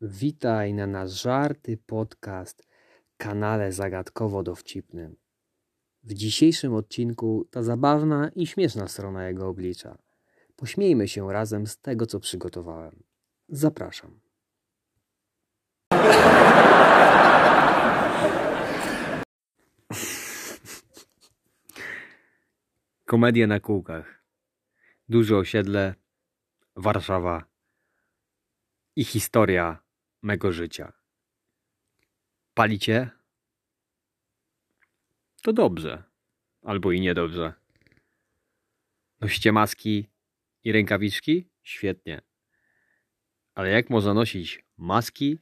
Witaj na nasz żarty podcast kanale zagadkowo-dowcipnym. W dzisiejszym odcinku ta zabawna i śmieszna strona jego oblicza. Pośmiejmy się razem z tego, co przygotowałem. Zapraszam. Komedia na kółkach. Duże osiedle, Warszawa i historia mego życia. Palicie? To dobrze. Albo i niedobrze. Nosicie maski i rękawiczki? Świetnie. Ale jak można nosić maski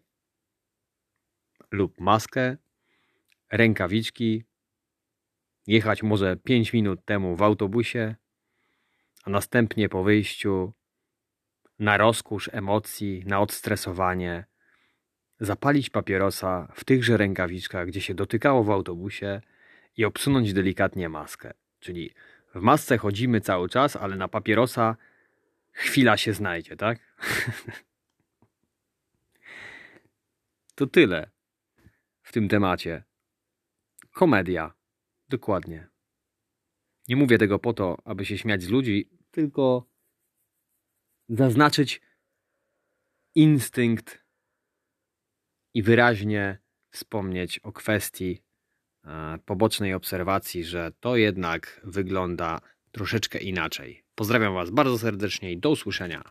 lub maskę, rękawiczki, jechać może 5 minut temu w autobusie, a następnie po wyjściu na rozkusz emocji, na odstresowanie, zapalić papierosa w tychże rękawiczkach, gdzie się dotykało w autobusie i obsunąć delikatnie maskę. Czyli w masce chodzimy cały czas, ale na papierosa chwila się znajdzie, tak? to tyle w tym temacie. Komedia. Dokładnie. Nie mówię tego po to, aby się śmiać z ludzi, tylko zaznaczyć instynkt i wyraźnie wspomnieć o kwestii e, pobocznej obserwacji, że to jednak wygląda troszeczkę inaczej. Pozdrawiam Was bardzo serdecznie i do usłyszenia.